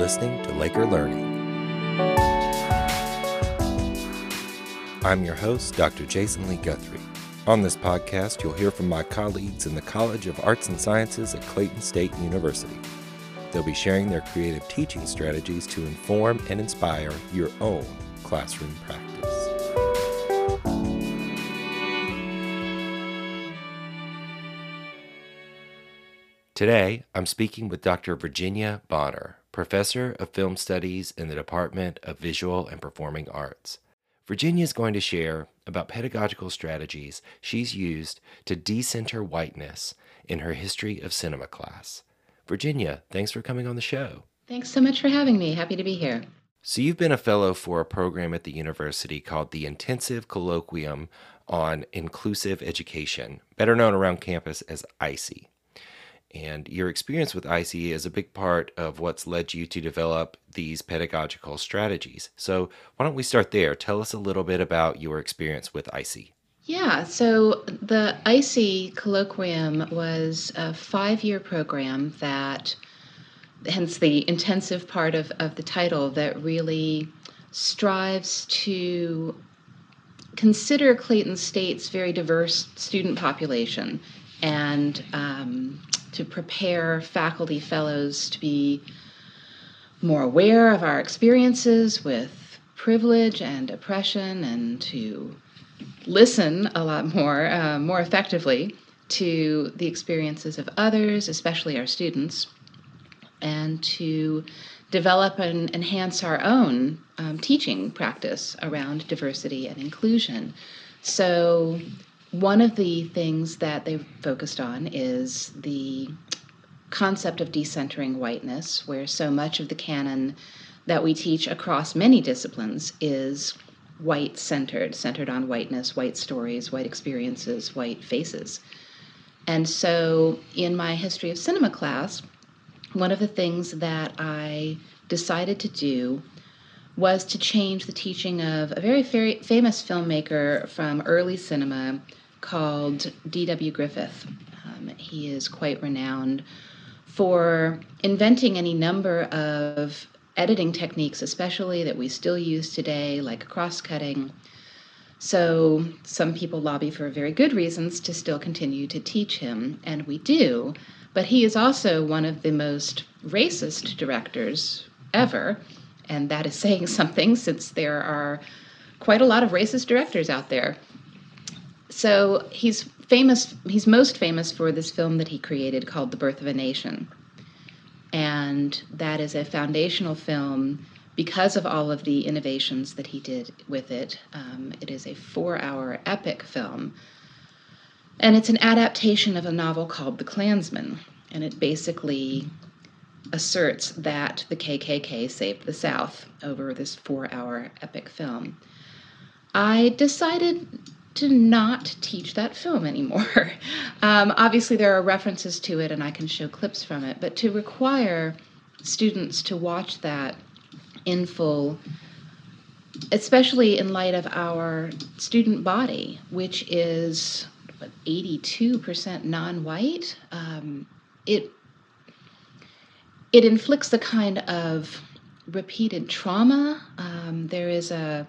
listening to Laker Learning. I'm your host, Dr. Jason Lee Guthrie. On this podcast, you'll hear from my colleagues in the College of Arts and Sciences at Clayton State University. They'll be sharing their creative teaching strategies to inform and inspire your own classroom practice. Today, I'm speaking with Dr. Virginia Bonner, Professor of Film Studies in the Department of Visual and Performing Arts. Virginia is going to share about pedagogical strategies she's used to decenter whiteness in her History of Cinema class. Virginia, thanks for coming on the show. Thanks so much for having me. Happy to be here. So, you've been a fellow for a program at the university called the Intensive Colloquium on Inclusive Education, better known around campus as ICE. And your experience with ICE is a big part of what's led you to develop these pedagogical strategies. So, why don't we start there? Tell us a little bit about your experience with ICE. Yeah, so the ICE Colloquium was a five year program that, hence the intensive part of, of the title, that really strives to consider Clayton State's very diverse student population and um, to prepare faculty fellows to be more aware of our experiences with privilege and oppression and to listen a lot more, uh, more effectively to the experiences of others, especially our students, and to develop and enhance our own um, teaching practice around diversity and inclusion. So, one of the things that they focused on is the concept of decentering whiteness, where so much of the canon that we teach across many disciplines is white centered, centered on whiteness, white stories, white experiences, white faces. And so in my history of cinema class, one of the things that I decided to do was to change the teaching of a very, very famous filmmaker from early cinema called D.W. Griffith. Um, he is quite renowned for inventing any number of editing techniques, especially that we still use today, like cross cutting. So, some people lobby for very good reasons to still continue to teach him, and we do. But he is also one of the most racist directors ever, and that is saying something since there are quite a lot of racist directors out there. So he's famous. He's most famous for this film that he created called The Birth of a Nation, and that is a foundational film because of all of the innovations that he did with it. Um, it is a four-hour epic film, and it's an adaptation of a novel called The Clansman, and it basically asserts that the KKK saved the South over this four-hour epic film. I decided to not teach that film anymore. um, obviously, there are references to it and I can show clips from it, but to require students to watch that in full, especially in light of our student body, which is 82% non white, um, it, it inflicts the kind of repeated trauma. Um, there is a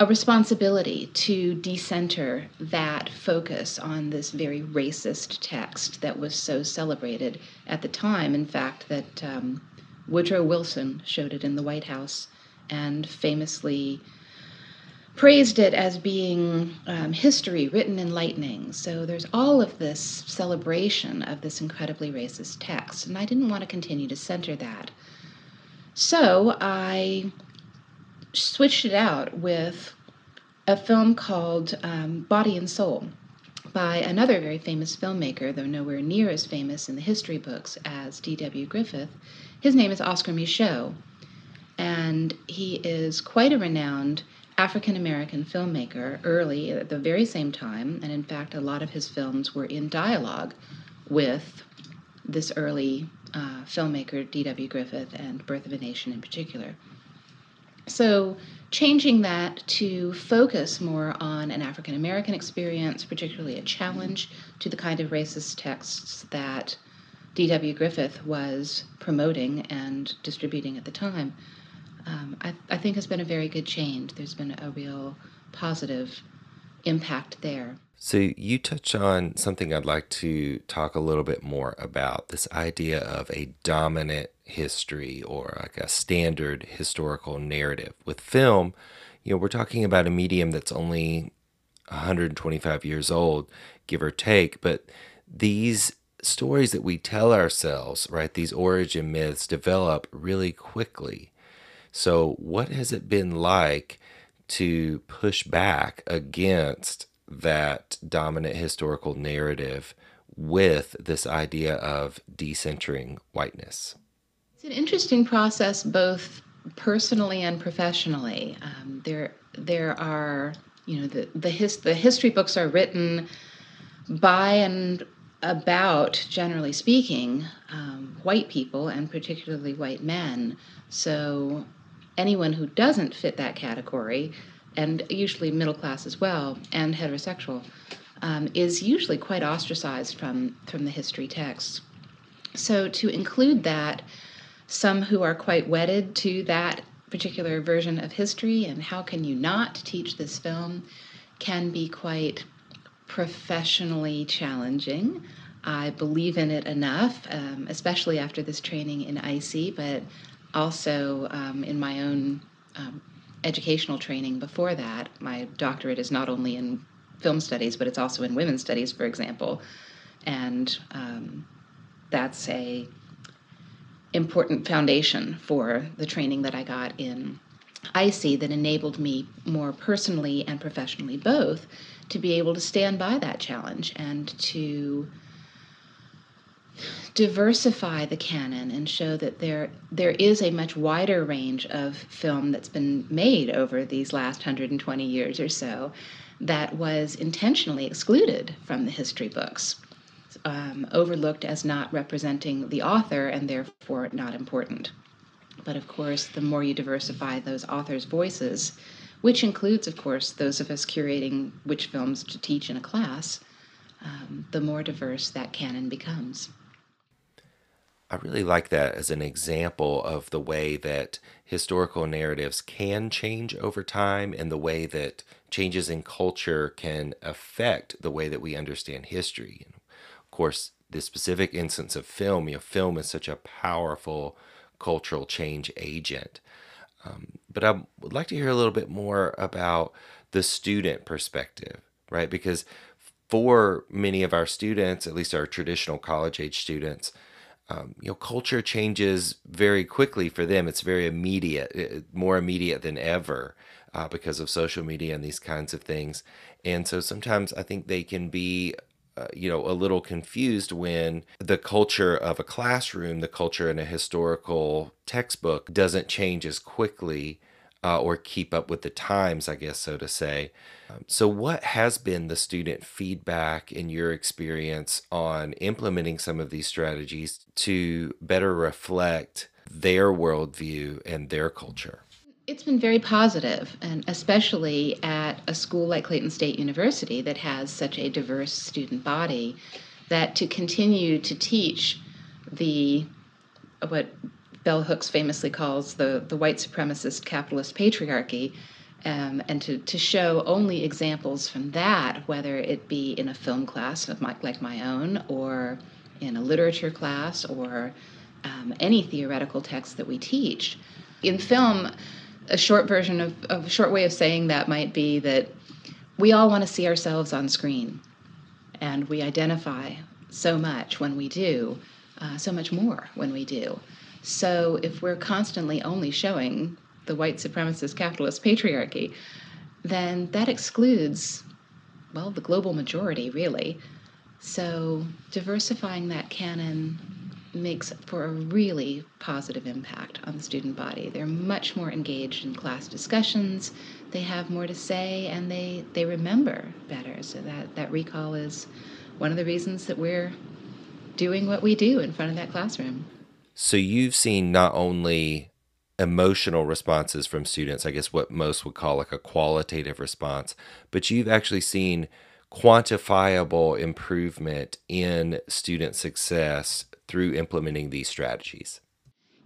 a responsibility to decenter that focus on this very racist text that was so celebrated at the time. In fact, that um, Woodrow Wilson showed it in the White House and famously praised it as being um, history written in lightning. So there's all of this celebration of this incredibly racist text, and I didn't want to continue to center that. So I switched it out with a film called um, Body and Soul by another very famous filmmaker, though nowhere near as famous in the history books as D.W. Griffith. His name is Oscar Micheaux, and he is quite a renowned African American filmmaker early at the very same time, and in fact, a lot of his films were in dialogue with this early uh, filmmaker, D.W. Griffith, and Birth of a Nation in particular. So, changing that to focus more on an African American experience, particularly a challenge to the kind of racist texts that D.W. Griffith was promoting and distributing at the time, um, I, I think has been a very good change. There's been a real positive impact there. So, you touch on something I'd like to talk a little bit more about this idea of a dominant history or like a standard historical narrative. With film, you know, we're talking about a medium that's only 125 years old, give or take, but these stories that we tell ourselves, right, these origin myths develop really quickly. So, what has it been like to push back against that dominant historical narrative with this idea of decentering whiteness? It's an interesting process, both personally and professionally. Um, there, there are, you know, the the, his, the history books are written by and about, generally speaking, um, white people and particularly white men. So anyone who doesn't fit that category, and usually middle class as well, and heterosexual, um, is usually quite ostracized from, from the history texts. So to include that, some who are quite wedded to that particular version of history and how can you not teach this film can be quite professionally challenging. I believe in it enough, um, especially after this training in ICE, but also um, in my own um, educational training before that. My doctorate is not only in film studies, but it's also in women's studies, for example. And um, that's a important foundation for the training that I got in ICE that enabled me more personally and professionally both to be able to stand by that challenge and to diversify the canon and show that there there is a much wider range of film that's been made over these last 120 years or so that was intentionally excluded from the history books um, overlooked as not representing the author and therefore not important. But of course the more you diversify those authors voices which includes of course those of us curating which films to teach in a class um, the more diverse that canon becomes I really like that as an example of the way that historical narratives can change over time and the way that changes in culture can affect the way that we understand history. And of course, the specific instance of film, you know, film is such a powerful cultural change agent. Um, but I would like to hear a little bit more about the student perspective, right? Because for many of our students, at least our traditional college age students, um, you know, culture changes very quickly for them. It's very immediate, more immediate than ever uh, because of social media and these kinds of things. And so sometimes I think they can be, uh, you know, a little confused when the culture of a classroom, the culture in a historical textbook doesn't change as quickly uh, or keep up with the times, I guess, so to say. Um, so, what has been the student feedback in your experience on implementing some of these strategies to better reflect their worldview and their culture? It's been very positive, and especially at a school like Clayton State University that has such a diverse student body, that to continue to teach the what bell hooks famously calls the, the white supremacist capitalist patriarchy, um, and to, to show only examples from that, whether it be in a film class my, like my own, or in a literature class, or um, any theoretical text that we teach. In film, a short version of, of a short way of saying that might be that we all want to see ourselves on screen, and we identify so much when we do, uh, so much more when we do. So if we're constantly only showing the white supremacist capitalist patriarchy, then that excludes, well, the global majority, really. So diversifying that canon makes for a really positive impact on the student body. They're much more engaged in class discussions, they have more to say, and they, they remember better. So that, that recall is one of the reasons that we're doing what we do in front of that classroom. So you've seen not only emotional responses from students, I guess what most would call like a qualitative response, but you've actually seen quantifiable improvement in student success through implementing these strategies?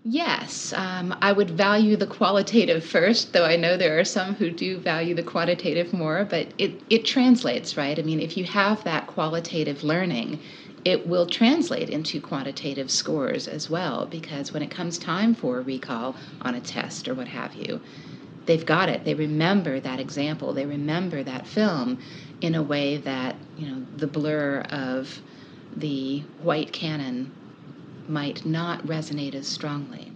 Yes, um, I would value the qualitative first, though I know there are some who do value the quantitative more, but it, it translates, right? I mean, if you have that qualitative learning, it will translate into quantitative scores as well, because when it comes time for a recall on a test or what have you, they've got it. They remember that example, they remember that film in a way that, you know, the blur of the white canon might not resonate as strongly.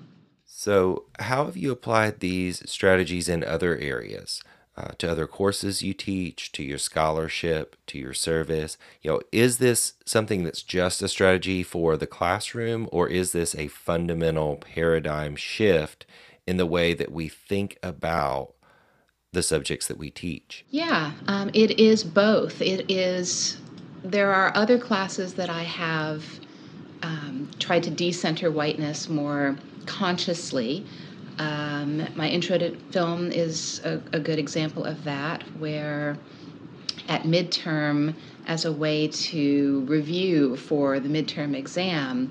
So, how have you applied these strategies in other areas? Uh, to other courses you teach, to your scholarship, to your service? You know, is this something that's just a strategy for the classroom, or is this a fundamental paradigm shift in the way that we think about the subjects that we teach? Yeah, um, it is both. It is, there are other classes that I have um, tried to decenter whiteness more consciously. Um, my intro to film is a, a, good example of that, where at midterm, as a way to review for the midterm exam,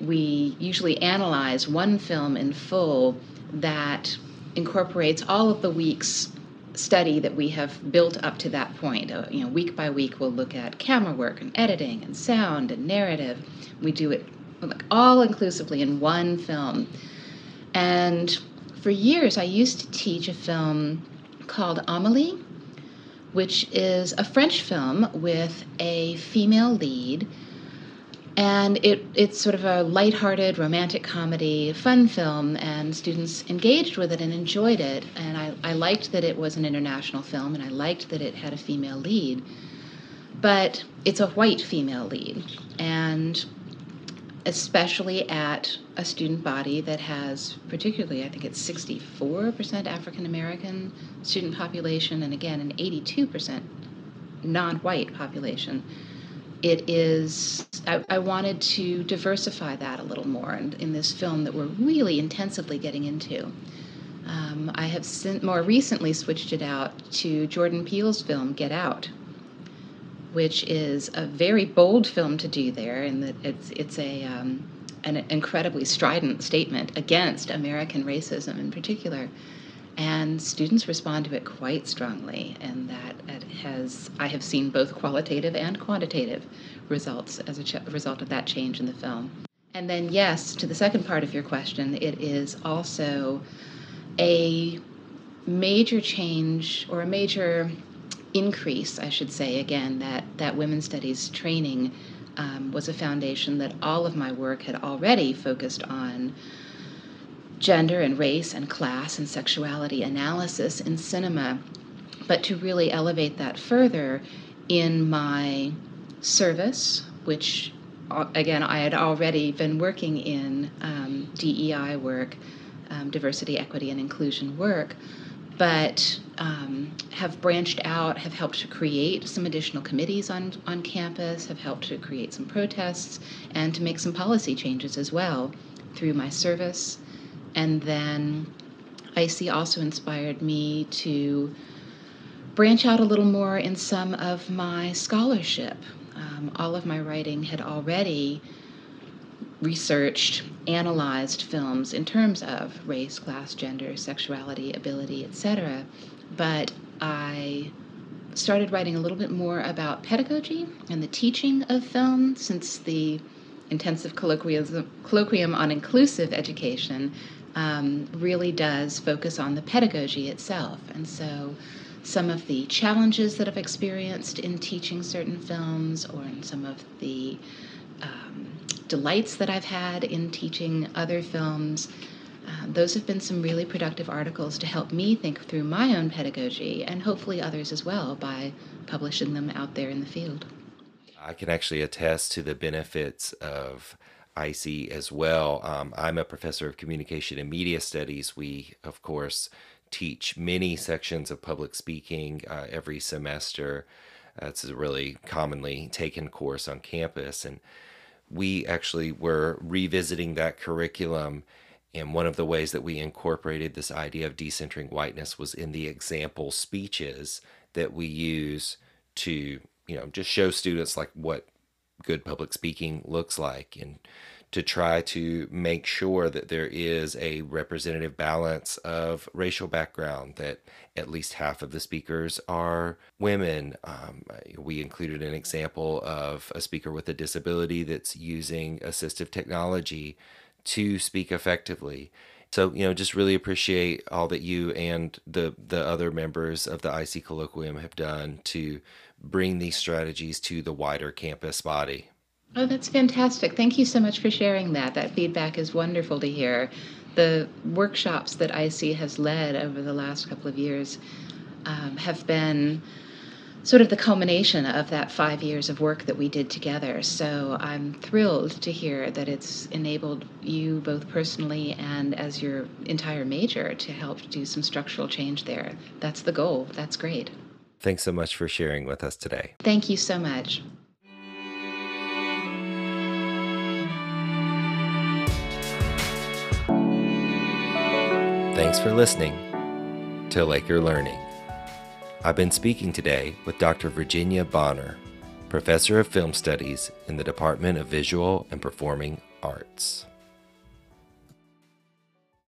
we usually analyze one film in full that incorporates all of the week's study that we have built up to that point. Uh, you know, week by week, we'll look at camera work and editing and sound and narrative. We do it like all inclusively in one film. And for years, I used to teach a film called Amelie, which is a French film with a female lead and it, it's sort of a lighthearted romantic comedy, fun film, and students engaged with it and enjoyed it. And I, I liked that it was an international film, and I liked that it had a female lead. But it's a white female lead, and especially at a student body that has, particularly, I think it's 64% African American student population, and again, an 82% non white population. It is I, I, wanted to diversify that a little more in, in, this film that we're really intensively getting into. Um, i have more recently switched it out to jordan peele's film get out which is a very bold film to do there and that it's, it's a um, an incredibly strident statement against american racism in particular and students respond to it quite strongly and that it has i have seen both qualitative and quantitative results as a ch- result of that change in the film. And then yes to the second part of your question it is also a major change or a major increase i should say again that that women's studies training um, was a foundation that all of my work had already focused on gender and race and class and sexuality analysis in cinema, but to really elevate that further in my service, which uh, again I had already been working in um, DEI work, um, diversity, equity, and inclusion work, but um, have branched out, have helped to create some additional committees on, on campus, have helped to create some protests, and to make some policy changes as well through my service and then ICE also inspired me to branch out a little more in some of my scholarship. Um, all of my writing had already researched, analyzed films in terms of race, class, gender, sexuality, ability, etc. But I started writing a little bit more about pedagogy and the teaching of film since the intensive colloquium, colloquium on inclusive education um, really does focus on the pedagogy itself. And so some of the challenges that I've experienced in teaching certain films or in some of the um, delights that I've had in teaching other films. Uh, those have been some really productive articles to help me think through my own pedagogy and hopefully others as well by publishing them out there in the field. I can actually attest to the benefits of ICE as well. Um, I'm a professor of communication and media studies. We, of course, teach many sections of public speaking uh, every semester. Uh, it's a really commonly taken course on campus. And we actually were revisiting that curriculum. And one of the ways that we incorporated this idea of decentering whiteness was in the example speeches that we use to, you know, just show students like what good public speaking looks like and to try to make sure that there is a representative balance of racial background, that at least half of the speakers are women. Um, we included an example of a speaker with a disability that's using assistive technology to speak effectively. So, you know, just really appreciate all that you and the the other members of the ICE Colloquium have done to bring these strategies to the wider campus body. Oh, that's fantastic. Thank you so much for sharing that. That feedback is wonderful to hear. The workshops that ICE has led over the last couple of years um, have been sort of the culmination of that five years of work that we did together. So I'm thrilled to hear that it's enabled you both personally and as your entire major to help do some structural change there. That's the goal. That's great. Thanks so much for sharing with us today. Thank you so much. Thanks for listening to Laker Learning. I've been speaking today with Dr. Virginia Bonner, Professor of Film Studies in the Department of Visual and Performing Arts.